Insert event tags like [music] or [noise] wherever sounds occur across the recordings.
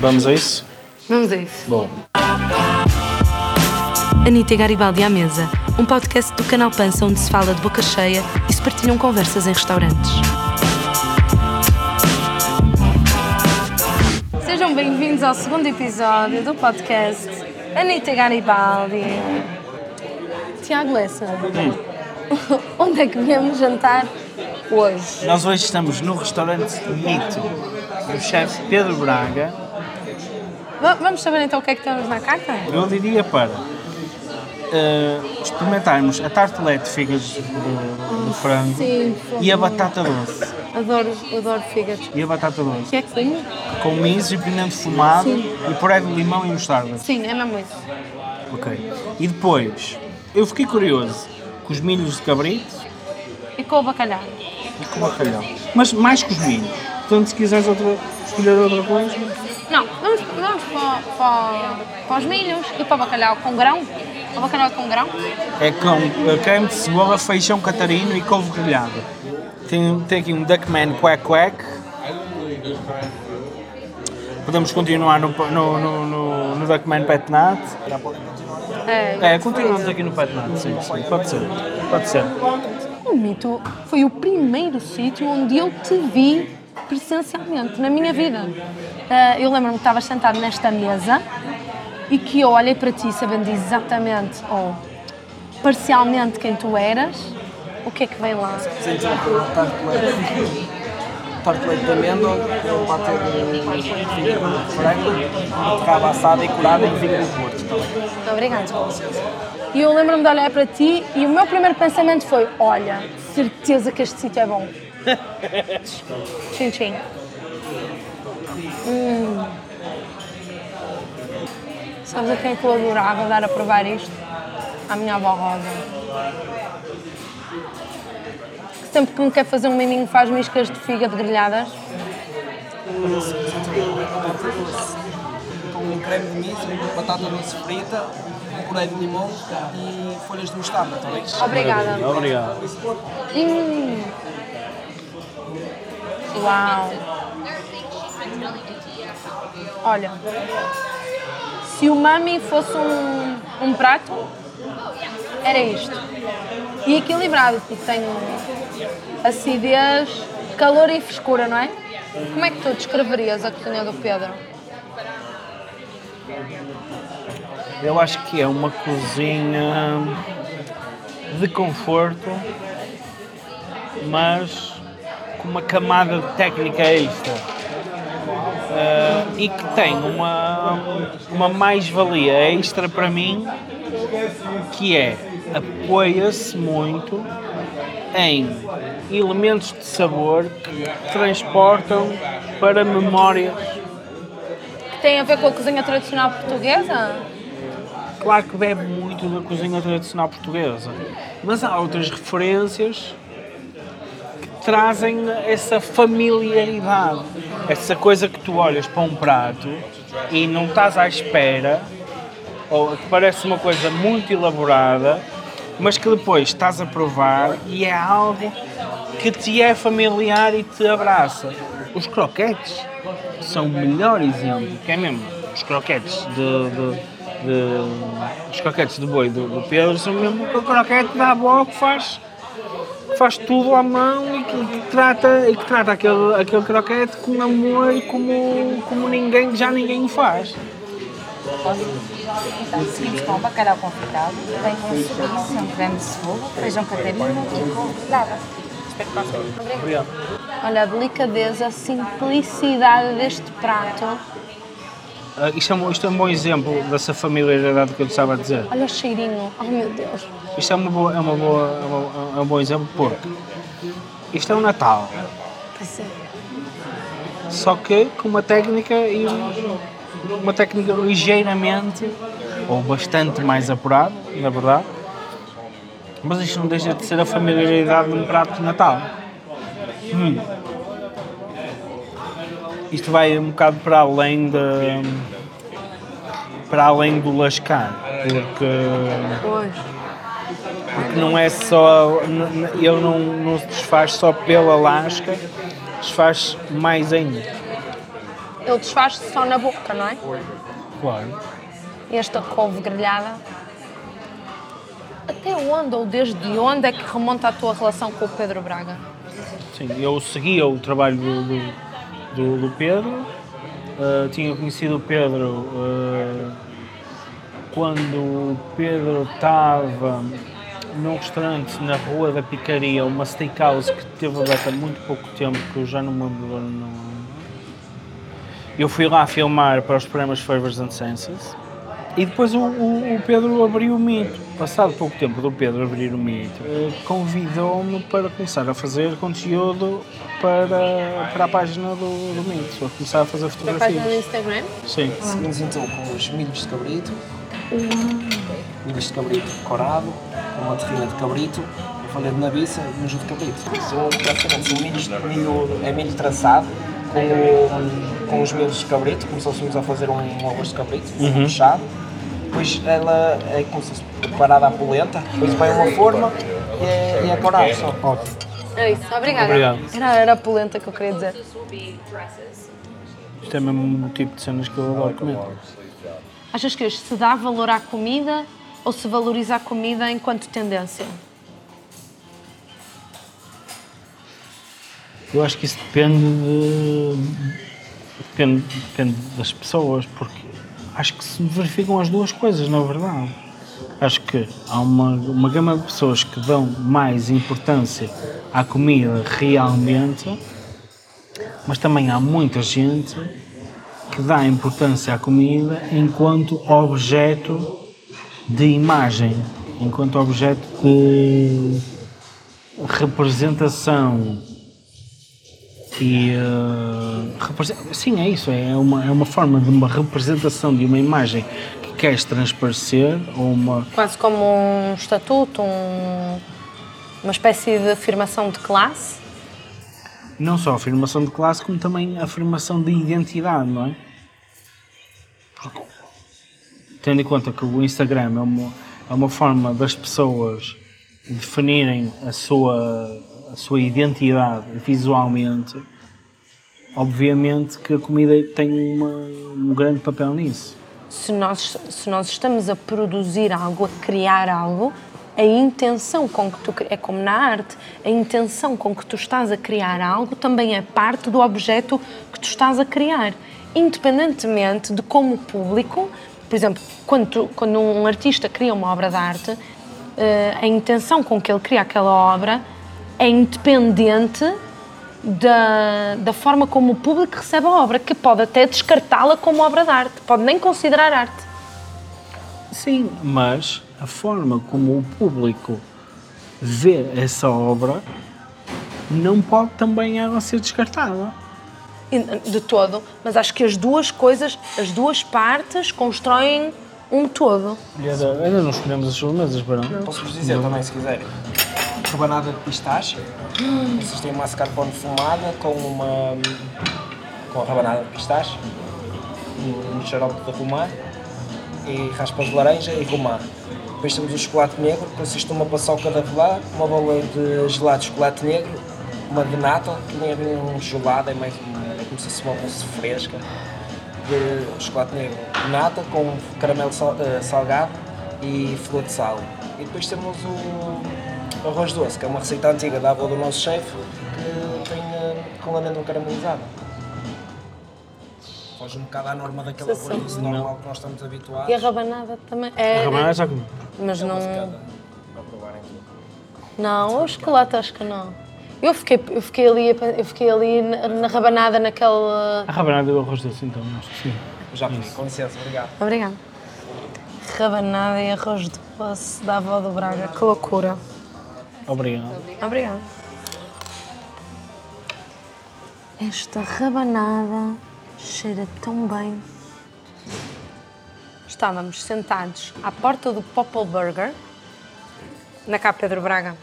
Vamos a isso? Vamos a isso. Bom. Anitta e Garibaldi à Mesa, um podcast do canal Pança onde se fala de boca cheia e se partilham conversas em restaurantes. Sejam bem-vindos ao segundo episódio do podcast Anitta e Garibaldi. Tiago Lessa, [laughs] onde é que viemos jantar hoje? Nós hoje estamos no restaurante Mito, do chefe Pedro Braga. Va- Vamos saber então o que é que temos na carta? Eu diria para eh, experimentarmos a tartelete de fígados de, de frango Sim, e a batata doce. Adoro, adoro fígados. E a batata doce. que é que tem? Com miso e pimento fumado Sim. e puré de limão e mostarda. Sim, é mesmo isso. Ok. E depois, eu fiquei curioso com os milhos de cabrito E com o bacalhau. e com o bacalhau. Mas mais com os milhos. Portanto, se quiseres outra, escolher outra coisa. Não, vamos, vamos para, para, para os milhos e para o bacalhau com grão. O bacalhau com grão. É com eh, creme de cebola, feijão catarino e couve grelhada. Tem, tem aqui um Duckman Quack Quack. Podemos continuar no, no, no, no, no Duckman Pet Nat. É, É, continuamos aqui no Pet Nat, sim, sim. Pode ser. Pode ser. O Mito foi o primeiro sítio onde eu te vi presencialmente na minha vida. Ah, eu lembro-me que estavas sentado nesta mesa e que eu olhei para ti sabendo exatamente ou parcialmente quem tu eras. O que é que vem lá? Um tartelete, tartelete de amêndoa, um patê de frango, raba assada e curada em vinho do Porto também. Muito obrigada. E eu lembro-me de olhar para ti e o meu primeiro pensamento foi: olha, certeza que este sítio é bom. [laughs] Tchim, tchim. Hum. Sabes a quem que eu adorava dar a provar isto? À minha avó Rosa. Que sempre que me quer fazer um miminho faz miscas de fígado grelhadas. Com um creme de miso, batata doce frita, um puré de limão e folhas de mostarda também. Obrigada. Obrigado. Hum. Uau! Olha, se o mami fosse um, um prato, era isto. E equilibrado, porque tem acidez, calor e frescura, não é? Como é que tu descreverias a cozinha do Pedro? Eu acho que é uma cozinha de conforto, mas com uma camada de técnica extra. Ah, e que tem uma, uma mais-valia extra para mim, que é apoia-se muito em elementos de sabor que transportam para memórias Que tem a ver com a cozinha tradicional portuguesa? Claro que bebe muito da cozinha tradicional portuguesa, mas há outras referências que trazem essa familiaridade, essa coisa que tu olhas para um prato e não estás à espera, ou que parece uma coisa muito elaborada, mas que depois estás a provar e é algo que te é familiar e te abraça. Os croquetes são o melhor exemplo, que é mesmo os croquetes de, de- de- os croquetes de boi do, do Pedro são mesmo o croquete da avó que faz faz tudo à mão e que, que trata, e que trata aquele, aquele croquete com amor e como, como ninguém, já ninguém o faz. Então, seguimos com o bacalhau confitado, vem com chouriço, um creme de cebola, feijão catarino e grelhada. Espero que gostem. Obrigado. Olha, a delicadeza, a simplicidade deste prato. Ah, isto, é um, isto é um bom exemplo dessa familiaridade que eu estava a dizer. Olha o cheirinho. Oh meu Deus. Isto é, uma boa, é, uma boa, é, uma- é um bom exemplo porque isto é um Natal, Pois é. só que com uma técnica e um- uma técnica ligeiramente ou bastante mais apurada, na verdade. Mas isto não deixa de ser a familiaridade de um prato de Natal. Hum. Isto vai um bocado para além de. para além do lascar, porque Pois. porque não é só. Ele não, não se desfaz só pela lasca, desfaz mais ainda. ele desfaz-se só na boca, não é? Claro. Esta couve grelhada. Até onde ou desde onde é que remonta a tua relação com o Pedro Braga? Sim, eu seguia o trabalho do, do, do- do Pedro. Uh, tinha conhecido o Pedro uh, quando o Pedro estava num restaurante na Rua da Picaria, uma steakhouse que teve aberta há muito pouco tempo, que eu já não me lembro. Não... Eu fui lá filmar para os programas Favors and Senses e depois o, o- o Pedro abriu o mito. Passado pouco tempo do Pedro abrir o mito, convidou-me para começar a fazer conteúdo para, para a página do, do mito, a começar a fazer Da página do fotografias. Instagram? Sim. Seguimos então com os milhos de cabrito. Milhos de cabrito corado, com uma terrina de cabrito, eu falei de nabiça e um de cabrito. São praticamente milhos, milho, é milho traçado com, com os milhos de cabrito, como se fôssemos a fazer um arroz de cabrito, fechado. Depois ela é como se fosse preparada à polenta, depois vai uma forma e é, e é corado só. Ótimo. É isso, obrigada. Obrigado. Era, era a polenta que eu queria dizer. Isto é mesmo o tipo de cenas que eu adoro comer. Achas que hoje se dá valor à comida ou se valoriza a comida enquanto tendência? Eu acho que isso depende de, depende, depende das pessoas, porque acho que se verificam as duas coisas, na verdade. Acho que há uma, uma gama de pessoas que dão mais importância à comida realmente, mas também há muita gente que dá importância à comida enquanto objeto de imagem, enquanto objeto de representação e represen- sim é isso é uma é uma forma de uma representação de uma imagem que queres transparecer ou uma Quase como um estatuto, um- uma espécie de afirmação de classe? não só a afirmação de classe como também a afirmação de identidade não é Porque, tendo em conta que o Instagram é uma é uma forma das pessoas definirem a sua a sua identidade visualmente obviamente que a comida tem uma, um grande papel nisso. Se nós, se nós estamos a produzir algo, a criar algo, a intenção com que tu é como na arte, a intenção com que tu estás a criar algo também é parte do objeto que tu estás a criar, independentemente de como o público, por exemplo, quando, tu- quando um artista cria uma obra de arte, eh, a intenção com que ele cria aquela obra é independente da, da forma como o público recebe a obra, que pode até descartá-la como obra de arte, pode nem considerar arte. Sim, mas a forma como o público vê essa obra não pode também ela ser descartada. De todo, mas acho que as duas coisas, as duas partes constroem um todo. Ainda, não escolhemos as sobremesas, Barão? Posso-vos dizer também, se quiserem. Rebanada de pistache. Vocês têm uma mascarpone fumada com uma. com a rebanada de pistache. Um xarope de romã. E raspas de laranja e romã. Depois temos o chocolate negro, que consiste numa paçoca de avelã, uma bola de gelado de chocolate negro, uma de nata, que nem é bem um gelado, é mais um- é como se fosse uma mousse fresca. De chocolate negro de nata com caramelo eh, salgado e flor de sal. E depois temos o arroz doce, que é uma receita antiga da avó do nosso chefe, que tem eh, com amêndoa caramelizada. Foge um bocado à norma daquele Sim, arroz doce normal que nós estamos habituados. E a rabanada também. É, A rabanada já comi. Mas não. Para provarem tudo. Não, o chocolate acho que não. Eu fiquei, eu fiquei ali, eu fiquei ali na, na rabanada naquele. A rabanada e o arroz doce, então, acho que sim. Já comi, com licença, obrigado. Obrigada. Rabanada e arroz doce da avó do Braga. Que loucura. Obrigado. Obrigada. Esta rabanada cheira tão bem. Estávamos sentados à porta do Popple Burger, na cá Pedro Braga.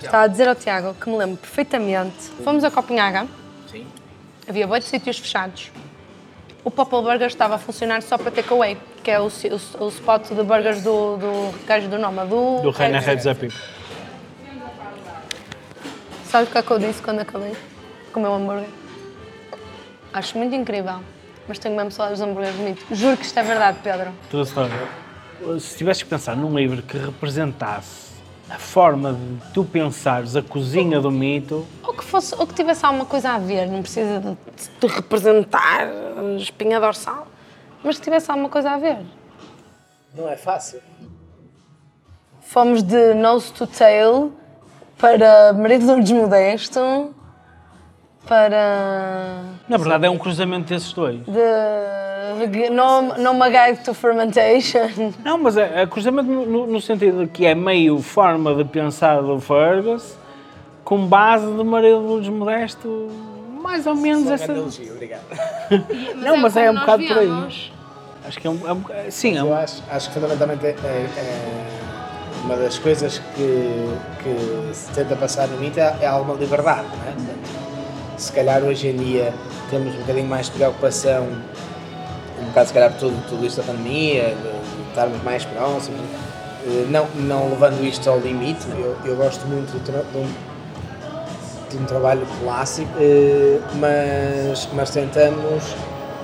Estava a dizer ao Tiago que me lembro perfeitamente. Fomos a Copenhaga. Sim. Havia oito sítios fechados. O Popple Burger estava a funcionar só para takeaway, que é o, o, o spot de burgers do, do gajo do nome, do... Do Reina Red Epic. Sabe o que é que eu disse quando acabei de comer o hambúrguer? Acho muito incrível mas tenho mesmo saudades dos hambúrgueres do mito. Juro que isto é verdade, Pedro. História. Se tivesses que pensar num livro que representasse a forma de tu pensares a cozinha do mito, Ou que, fosse, ou que tivesse alguma coisa a ver, não precisa de, de representar espinha dorsal, mas que tivesse alguma coisa a ver. Não é fácil. Fomos de nose to tail para marido de um desmodesto, para na verdade é um cruzamento desses dois. de no, no My Guide to Fermentation. Não, mas é, é cruzamento no, no- sentido de que é meio forma de pensar do Fergus com base de marido do desmodesto, mais ou menos Só essa. elogio, obrigado. Não, mas é um bocado por aí. Acho que é um, é um- é- sim, é Eu um, acho, acho que fundamentalmente é, é uma das coisas que, que se tenta passar no mito é, alguma liberdade, não é? Portanto, se calhar hoje em dia temos um bocadinho mais de preocupação, um bocado se calhar por tudo, tudo isto da pandemia, de, de estarmos mais próximos, eh, não, não levando isto ao limite, eu, eu gosto muito de um, de um trabalho clássico, eh, mas, mas tentamos,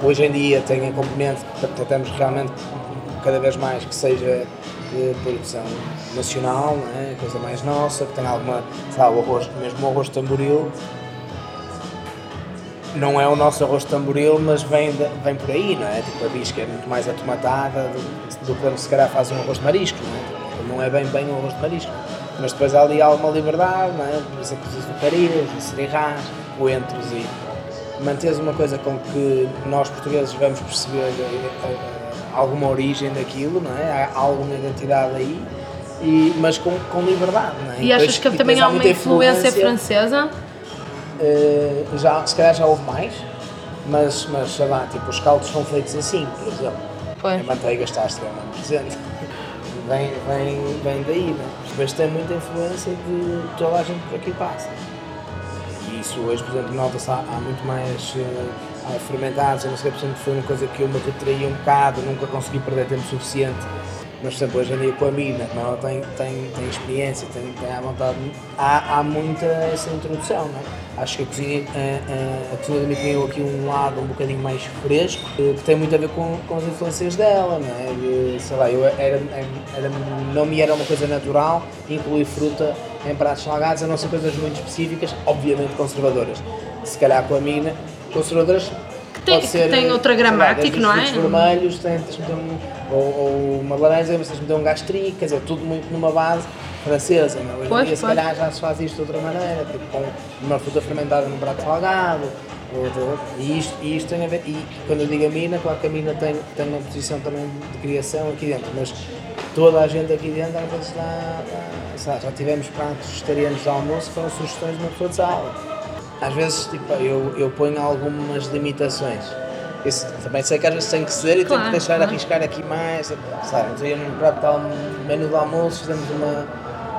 hoje em dia tem a componente, tentamos realmente cada vez mais que seja de produção nacional, não é? coisa mais nossa, que tenha alguma, sei o arroz, mesmo o arroz tamboril, não é o nosso arroz tamboril, mas vem, de- vem por aí, não é? Tipo, a bisca é muito mais atomatada do, do que se calhar faz um arroz de marisco, não é? Tipo, não é bem bem um arroz de marisco. Mas depois há ali alguma liberdade, não é? Por exemplo, os açucarias, os cereais, coentros e manteres uma coisa com que nós portugueses vamos perceber alguma origem daquilo, não é? Há alguma identidade aí, e, mas com, com liberdade, não é? E achas depois- que também há uma influência francesa? eh, já, se calhar já houve mais, mas, mas sei lá, tipo, os caldos são feitos assim, por exemplo. Pois. A manteiga está extremamente presente. Vem, vem, vem daí, né? Mas tem muita influência de toda a gente por aqui passa. E isso hoje, por exemplo, nota-se há, há muito mais há fermentados, eu não sei, por exemplo, foi uma coisa que eu me retraí um bocado, nunca consegui perder tempo suficiente. Mas, por exemplo, hoje em dia com a mina, como ela tem, tem, tem experiência, tem, tem à vontade, há, há muita essa introdução, não é? Acho que a cozinha, a, a, a cozinha ganhou aqui um lado um bocadinho mais fresco, eh, que tem muito a ver com, com as influências dela, não é? E, sei lá, eu era, era, não me era uma coisa natural incluir fruta em pratos salgados, a não ser coisas muito específicas, obviamente conservadoras. Se calhar com a mina, conservadoras tem- pode que ser, tem outra sei lá, gramática, não é? vermelhos, tens meter um, ou, ou uma laranja, mas tens meter um quer dizer, tudo muito numa base francesa. Não? é? Hoje em Pois, dia, se calhar, já se faz isto de outra maneira, tipo com uma fruta fermentada num prato salgado. outra- E isto, e isto tem a ver, e quando eu digo a mina, claro que a mina tem, tem uma posição também de criação aqui dentro, mas toda a gente aqui dentro às vezes dá, dá- já tivemos pratos vegetarianos de almoço que foram sugestões de uma pessoa de sala. Às vezes tipo, eu, eu ponho algumas limitações. Isso, também sei que às vezes tem que ser e tenho Claro, que deixar claro. arriscar aqui mais. Sabe, dia num prato tal, menu de almoço, fizemos uma,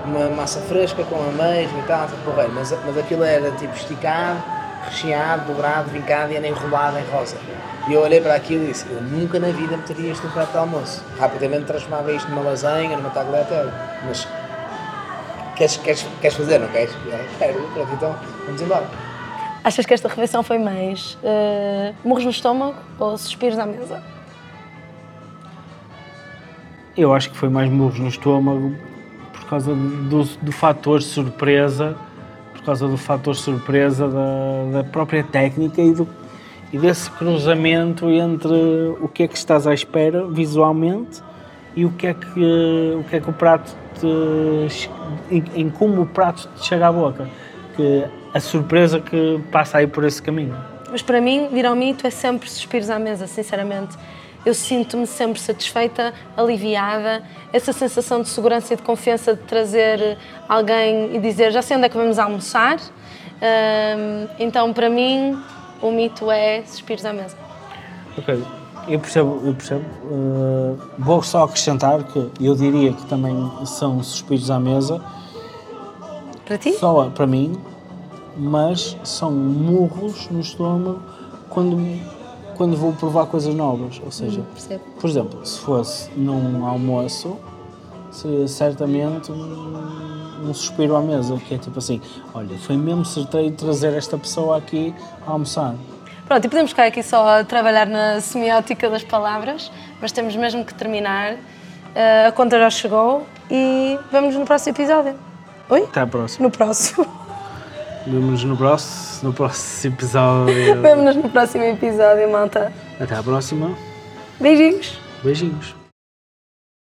uma massa fresca com ameijo e tal, tipo, porreiro, mas, mas aquilo era tipo esticado, recheado, dobrado, vincado e era enrolado em rosa. E eu olhei para aquilo e disse, eu nunca na vida meteria isto no prato de almoço. Rapidamente transformava isto numa lasanha, numa tagliatelle, mas queres, queres, queres fazer, não queres? Eu, Quero, pronto, então vamos embora. Achas que esta refeição foi mais murros no estômago ou suspiros à mesa? Eu acho que foi mais murros no estômago por causa do, do fator surpresa, por causa do fator surpresa da, da própria técnica e, do, e desse cruzamento entre o que é que estás à espera visualmente e o que é que o, que é que o prato te, em, em como o prato te chega à boca. Que a surpresa que passa aí por esse caminho. Mas para mim, vir ao mito é sempre suspiros à mesa, sinceramente. Eu sinto-me sempre satisfeita, aliviada, essa sensação de segurança e de confiança de trazer alguém e dizer já sei onde é que vamos almoçar. Então, para mim, o mito é suspiros à mesa. Ok, eu percebo, eu percebo. Uh, vou só acrescentar que eu diria que também são suspiros à mesa, Para ti? só para mim, mas são murros no estômago quando, quando vou provar coisas novas. Ou seja, hum, por exemplo, se fosse num almoço, seria certamente um, um suspiro à mesa, que é tipo assim: olha, foi mesmo certeiro trazer esta pessoa aqui a almoçar. Pronto, e podemos ficar aqui só a trabalhar na semiótica das palavras, mas temos mesmo que terminar. Uh, a conta já chegou e vamos no próximo episódio. Oi? Até à próxima. No próximo. Vemo-nos no, próximo, no próximo episódio. [laughs] Vemo-nos no próximo episódio, malta. Até à próxima. Beijinhos. Beijinhos.